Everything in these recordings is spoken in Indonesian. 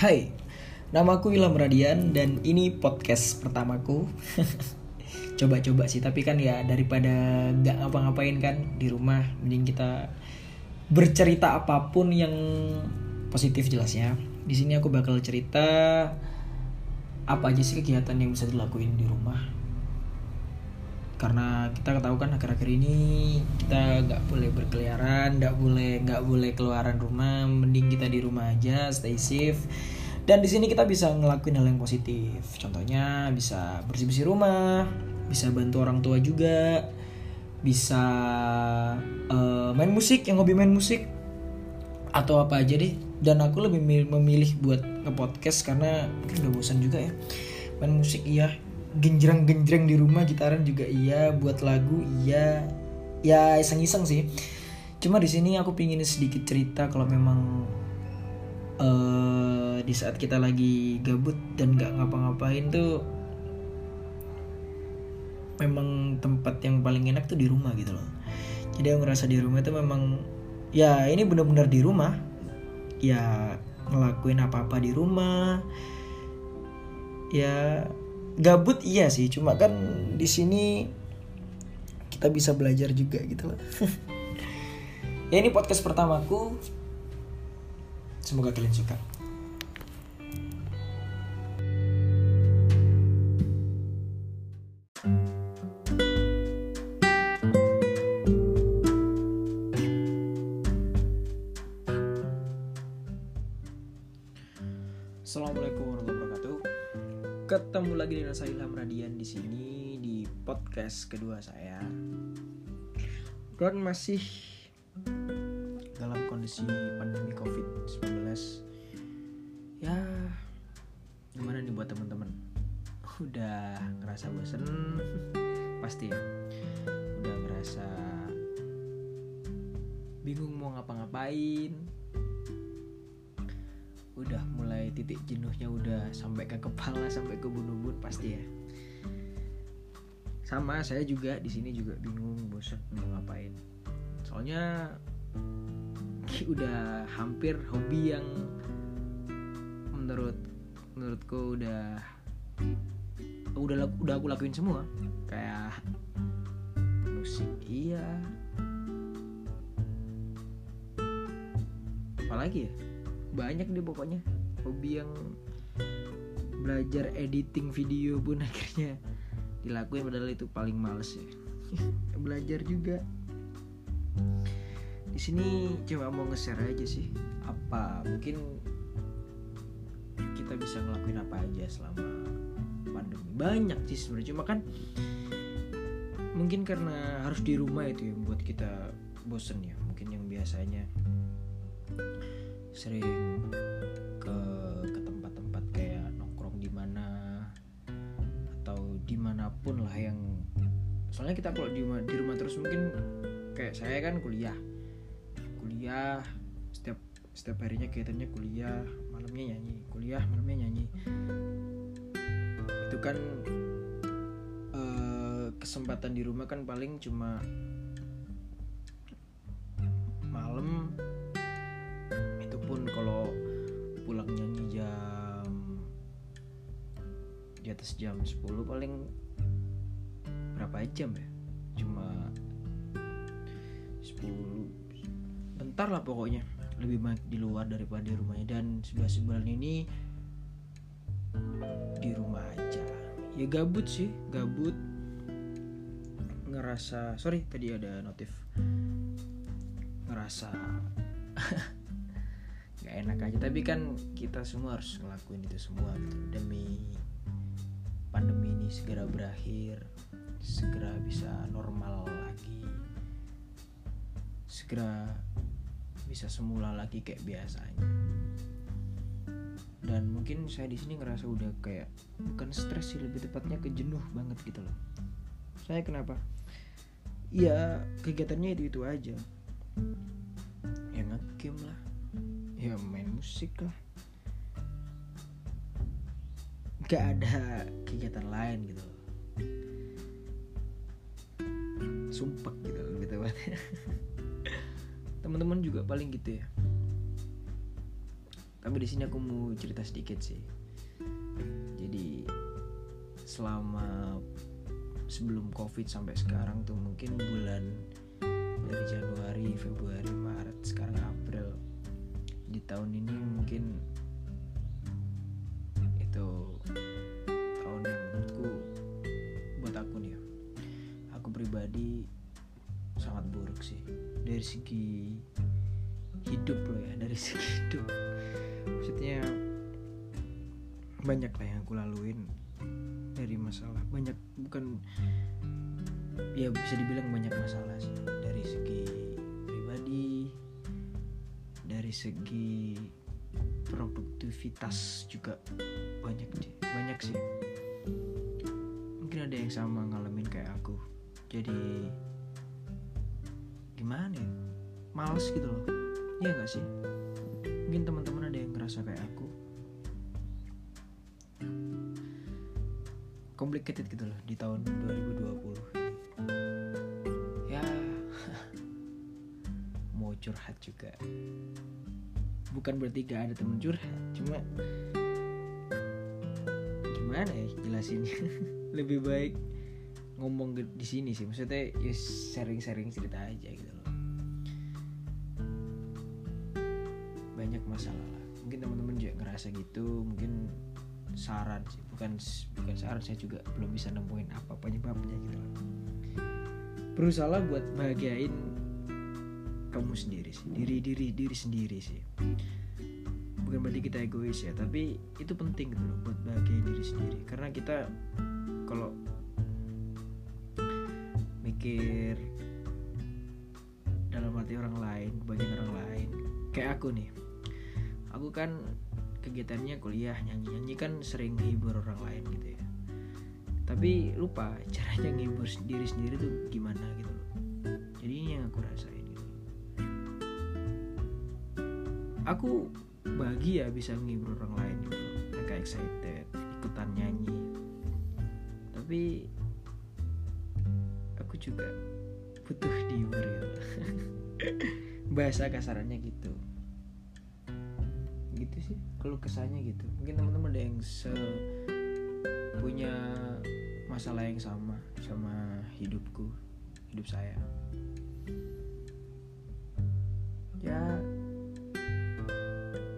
Hai, namaku Ilham Radian dan ini podcast pertamaku. Coba-coba sih, tapi kan ya daripada nggak ngapa-ngapain kan di rumah, mending kita bercerita apa pun yang positif jelasnya. Di sini aku bakal cerita apa aja sih kegiatan yang bisa dilakuin di rumah. Karena kita ketahui kan akhir-akhir ini kita nggak boleh berkeliaran, nggak boleh nggak boleh keluaran rumah, mending kita di rumah aja, stay safe. Dan di sini kita bisa ngelakuin hal yang positif. Contohnya bisa bersih-bersih rumah, bisa bantu orang tua juga, bisa eh, main musik yang hobi main musik atau apa aja deh. Dan aku lebih mi- memilih buat nge-podcast karena mungkin udah bosan juga ya. Main musik iya, genjreng-genjreng di rumah, gitaran juga iya, buat lagu iya. Ya iseng-iseng sih. Cuma di sini aku pingin sedikit cerita kalau memang eh di saat kita lagi gabut dan nggak ngapa-ngapain tuh memang tempat yang paling enak tuh di rumah gitu loh jadi aku ngerasa di rumah itu memang ya ini benar-benar di rumah ya ngelakuin apa-apa di rumah ya gabut iya sih cuma kan di sini kita bisa belajar juga gitu loh. Ya ini podcast pertamaku. Semoga kalian suka kedua saya. Dan masih dalam kondisi pandemi COVID-19. Ya, gimana nih buat teman-teman? Udah ngerasa bosen? Pasti ya. Udah ngerasa bingung mau ngapa-ngapain, udah mulai titik jenuhnya udah sampai ke kepala sampai ke ubun-ubun pasti ya sama saya juga di sini juga bingung bosan mau ngapain. Soalnya udah hampir hobi yang menurut menurutku udah udah udah aku lakuin semua. Kayak musik iya. Apalagi ya? Banyak deh pokoknya. Hobi yang belajar editing video pun akhirnya dilakuin padahal itu paling males ya. Belajar juga. Di sini cuma mau nge-share aja sih apa mungkin kita bisa ngelakuin apa aja selama pandemi. Banyak sih sebenarnya cuma kan mungkin karena harus di rumah itu yang buat kita bosen ya. Mungkin yang biasanya sering ke yang soalnya kita kalau di, rumah- di rumah terus mungkin kayak saya kan kuliah. Kuliah setiap setiap harinya kegiatannya kuliah malamnya nyanyi kuliah malamnya nyanyi. Itu kan eh, kesempatan di rumah kan paling cuma malam. Itu pun kalau pulang nyanyi jam di atas jam 10 paling berapa jam ya? Cuma 10 bentar lah pokoknya lebih banyak di luar daripada di rumahnya. Dan 11 bulan ini di rumah aja. Ya gabut sih gabut. Ngerasa sorry tadi ada notif. Ngerasa nggak enak aja. Tapi kan kita semua harus ngelakuin itu semua gitu. Demi pandemi ini segera berakhir segera bisa normal lagi. Segera bisa semula lagi kayak biasanya. Dan mungkin saya di sini ngerasa udah kayak bukan stres sih lebih tepatnya kejenuh banget gitu loh. Saya kenapa? Ya kegiatannya itu itu aja. Ya ngegame lah. Ya main musik lah. Gak ada kegiatan lain gitu sumpah gitu lebih tepatnya teman-teman juga paling gitu ya. Tapi di sini aku mau cerita sedikit sih. Jadi selama sebelum covid sampai sekarang tuh mungkin bulan dari Januari Februari Maret sekarang April di tahun ini mungkin pribadi sangat buruk sih. Dari segi hidup loh ya dari segi hidup. Maksudnya banyak lah yang aku laluin dari masalah. Banyak bukan ya bisa dibilang banyak masalah sih. Dari segi pribadi dari segi produktivitas juga banyak sih banyak sih. Mungkin ada yang sama ngalamin kayak aku jadi gimana ya? Males gitu loh. Iya gak sih? Mungkin teman-teman ada yang ngerasa kayak aku. Complicated gitu loh di tahun 2020 ya mau curhat juga. Bukan berarti gak ada temen curhat cuma gimana ya jelasinnya? Lebih baik ngomong di sini sih. Maksudnya ya sharing-sharing cerita aja gitu loh. Banyak masalah lah. Mungkin teman-teman juga ngerasa gitu. Mungkin saran sih. Bukan bukan saran saya juga belum bisa nemuin apa penyebabnya gitu loh. Berusaha buat bahagiain kamu sendiri sih. Diri diri diri sendiri sih. Bukan berarti kita egois ya tapi itu penting gitu loh buat bahagiain diri sendiri. Karena kita kalau mikir dalam hati orang lain bagian orang lain. Kayak aku nih. Aku kan kegiatannya kuliah nyanyi nyanyi kan sering hibur orang lain gitu ya. Tapi lupa caranya ngibur diri sendiri tuh gimana gitu loh. Jadi ini yang aku rasain gitu. Aku bahagia bisa ngibur orang lain gitu loh. Mereka excited ikutan nyanyi. Tapi juga butuh dihibur gitu bahasa kasarannya gitu. Gitu sih kalau kesannya gitu. Mungkin teman-teman ada yang se punya masalah yang sama sama hidupku hidup saya. Ya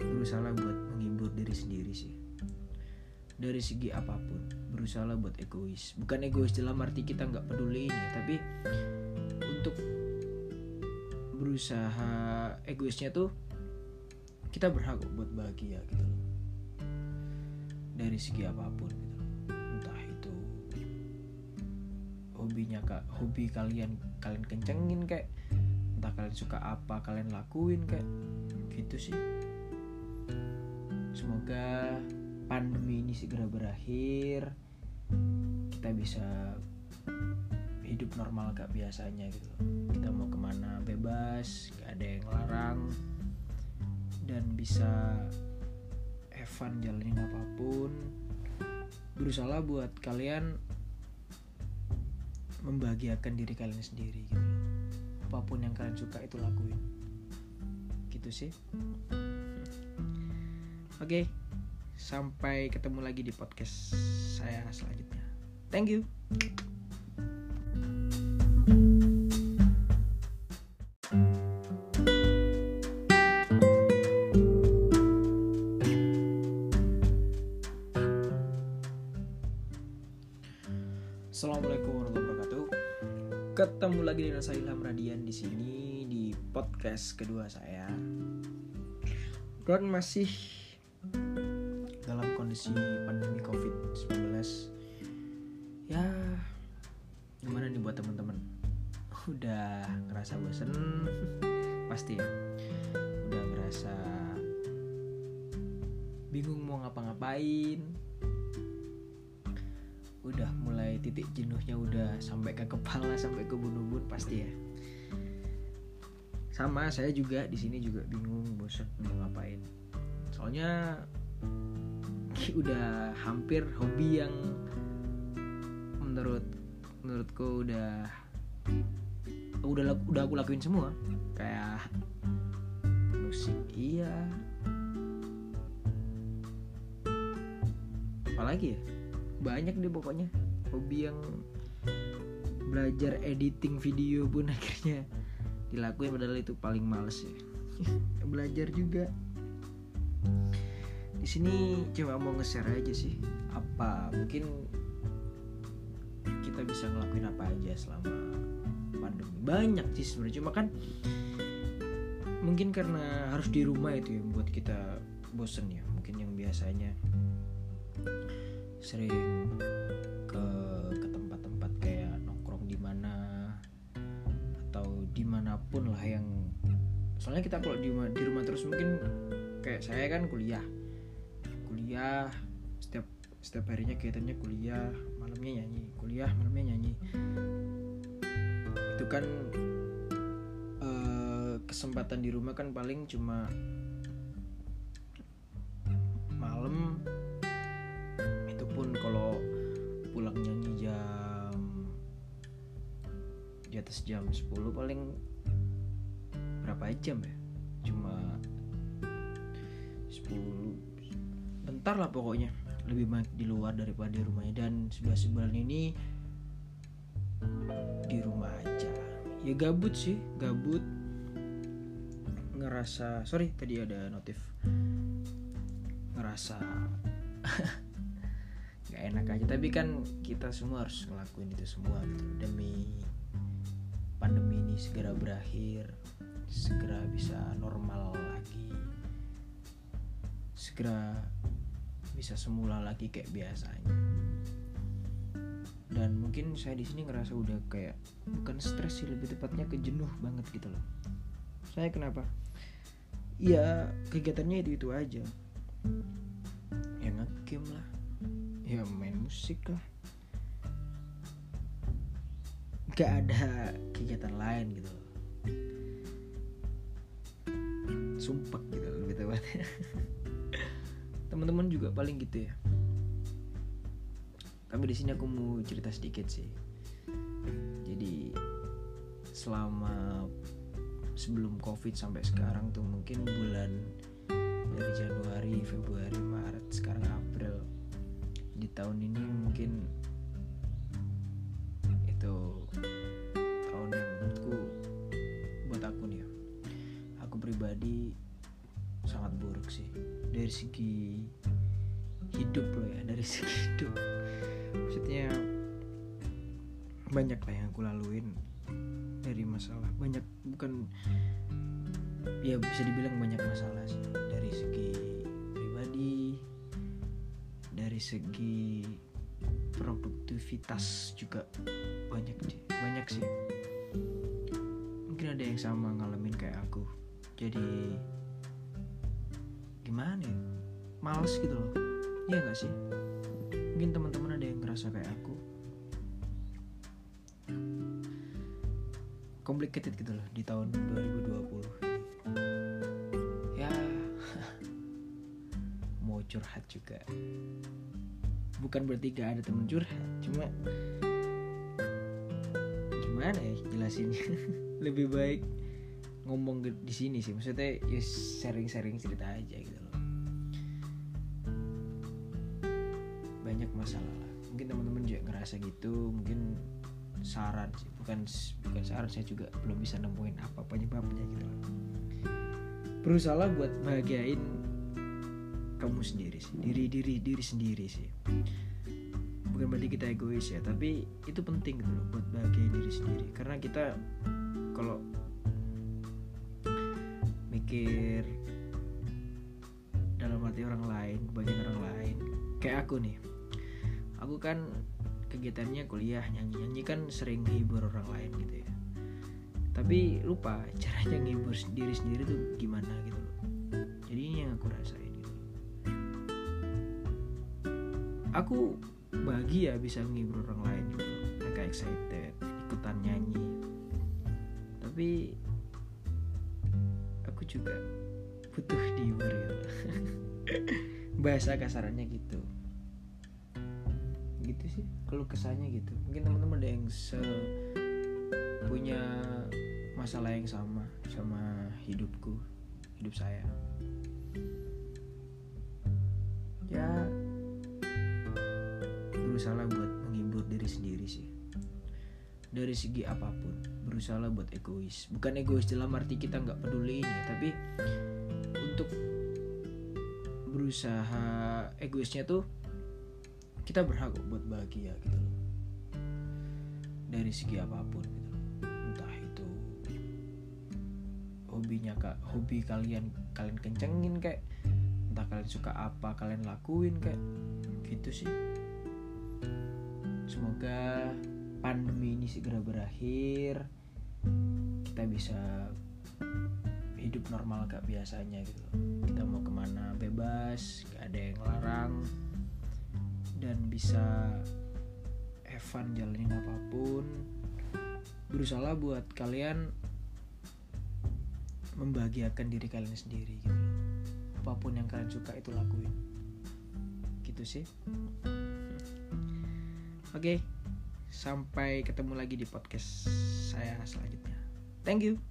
berusaha buat menghibur diri sendiri sih dari segi apa pun berusaha buat egois. Bukan egois dalam arti kita nggak peduli ini tapi untuk berusaha egoisnya tuh kita berhak buat bahagia gitu loh. Dari segi apa pun gitu entah itu hobinya kak hobi kalian kalian kencengin kayak entah kalian suka apa kalian lakuin kayak gitu sih. Semoga pandemi ini segera berakhir kita bisa hidup normal gak biasanya gitu. Kita mau ke mana bebas gak ada yang larang dan bisa fun jalanin apa pun. Berusaha buat kalian membahagiakan diri kalian sendiri gitu. Apa pun yang kalian suka itu lakuin. Gitu sih. Oke. okay. Sampai ketemu lagi di podcast saya selanjutnya thank you Assalamualaikum warahmatullahi wabarakatuh. Ketemu lagi dengan saya Ilham Radian di sini di podcast kedua saya. Dan masih kondisi pandemi Covid-19. Ya, gimana nih buat teman-teman? Udah ngerasa bosen? Pasti ya. Udah ngerasa bingung mau ngapa-ngapain, udah mulai titik jenuhnya udah sampai ke kepala sampai ke bun-bun pasti ya sama saya juga di sini juga bingung bosan mau ngapain soalnya ini udah hampir hobi yang menurut menurutku udah udah udah aku lakuin semua. Kayak musik iya. Apalagi ya? Banyak deh pokoknya. Hobi yang belajar editing video pun akhirnya dilakuin padahal itu paling males ya. Belajar juga di sini cuma mau nge-share aja sih apa mungkin kita bisa ngelakuin apa aja selama pandemi. Banyak sih sebenarnya cuma kan mungkin karena harus di rumah itu yang buat kita bosen ya mungkin yang biasanya sering ke ke tempat-tempat kayak nongkrong di mana atau di mana pun lah yang soalnya kita kalau di, di rumah terus mungkin kayak saya kan kuliah kuliah. Setiap setiap harinya kaitannya kuliah. Malamnya nyanyi kuliah malamnya nyanyi. Itu kan eh, kesempatan di rumah kan paling cuma malam. Itu pun kalau pulang nyanyi jam di atas jam 10 paling berapa jam ya? Cuma 10 bentar lah pokoknya. Lebih banyak di luar daripada di rumahnya. Dan sebelah sebulan ini di rumah aja. Ya gabut sih gabut. Ngerasa sorry tadi ada notif. Ngerasa nggak enak aja. Tapi kan kita semua harus ngelakuin itu semua gitu. Demi pandemi ini segera berakhir segera bisa normal lagi segera bisa semula lagi kayak biasanya. Dan mungkin saya di sini ngerasa udah kayak bukan stres sih lebih tepatnya kejenuh banget gitu loh. Saya kenapa? Ya kegiatannya itu itu aja. Ya ngegame lah. Ya main musik lah. Gak ada kegiatan lain gitu loh. Sumpah gitu lebih tepatnya teman-teman juga paling gitu ya. Tapi di sini aku mau cerita sedikit sih. Jadi selama sebelum covid sampai sekarang tuh mungkin bulan dari Januari Februari Maret sekarang April di tahun ini mungkin itu tahun yang menurutku buat aku nih ya. Aku pribadi buruk sih. Dari segi hidup loh ya dari segi hidup. Maksudnya banyak lah yang aku laluin dari masalah. Banyak bukan ya bisa dibilang banyak masalah sih. Dari segi pribadi dari segi produktivitas juga banyak sih banyak sih. Mungkin ada yang sama ngalamin kayak aku. Jadi gimana ya? Males gitu loh. Ya nggak sih? Mungkin teman-teman ada yang ngerasa kayak aku. Complicated gitu loh di tahun 2020 ya. Mau curhat juga. Bukan berarti gak ada temen curhat cuma gimana ya jelasinnya? Lebih baik ngomong di sini sih. Maksudnya ya sharing-sharing cerita aja gitu loh. Banyak masalah lah. Mungkin teman-teman juga ngerasa gitu mungkin saran bukan bukan saran saya juga belum bisa nemuin apa penyebabnya gitu loh. Berusaha buat bahagiain kamu sendiri sih. Diri diri diri sendiri sih. Bukan berarti kita egois ya tapi itu penting gitu loh buat bahagiain diri sendiri. Karena kita kalau mikir dalam hati orang lain bagian orang lain. Kayak aku nih. Aku kan kegiatannya kuliah nyanyi. Nyanyi kan sering hibur orang lain gitu ya. Tapi lupa caranya ngibur diri sendiri tuh gimana gitu loh. Jadi ini yang aku rasain gitu. Aku bahagia bisa menghibur orang lain gitu. Loh mereka excited ikutan nyanyi. Tapi juga. Butuh dihibur gitu bahasa kasarannya gitu. Gitu sih kalau kesannya gitu. Mungkin teman-teman ada yang se punya masalah yang sama sama hidupku hidup saya. Ya berusaha buat menghibur diri sendiri sih dari segi apa pun berusaha buat egois. Bukan egois dalam arti kita nggak peduli ini tapi untuk berusaha egoisnya tuh kita berhak buat bahagia gitu loh. Dari segi apa pun gitu entah itu hobinya kak hobi kalian kalian kencengin kayak entah kalian suka apa kalian lakuin kayak gitu sih. Semoga pandemi ini segera berakhir kita bisa hidup normal gak biasanya gitu. Kita mau ke mana bebas gak ada yang larang dan bisa have fun jalanin apa pun. Berusaha buat kalian membahagiakan diri kalian sendiri gitu. Apa pun yang kalian suka itu lakuin. Gitu sih. Oke sampai ketemu lagi di podcast saya selanjutnya. Thank you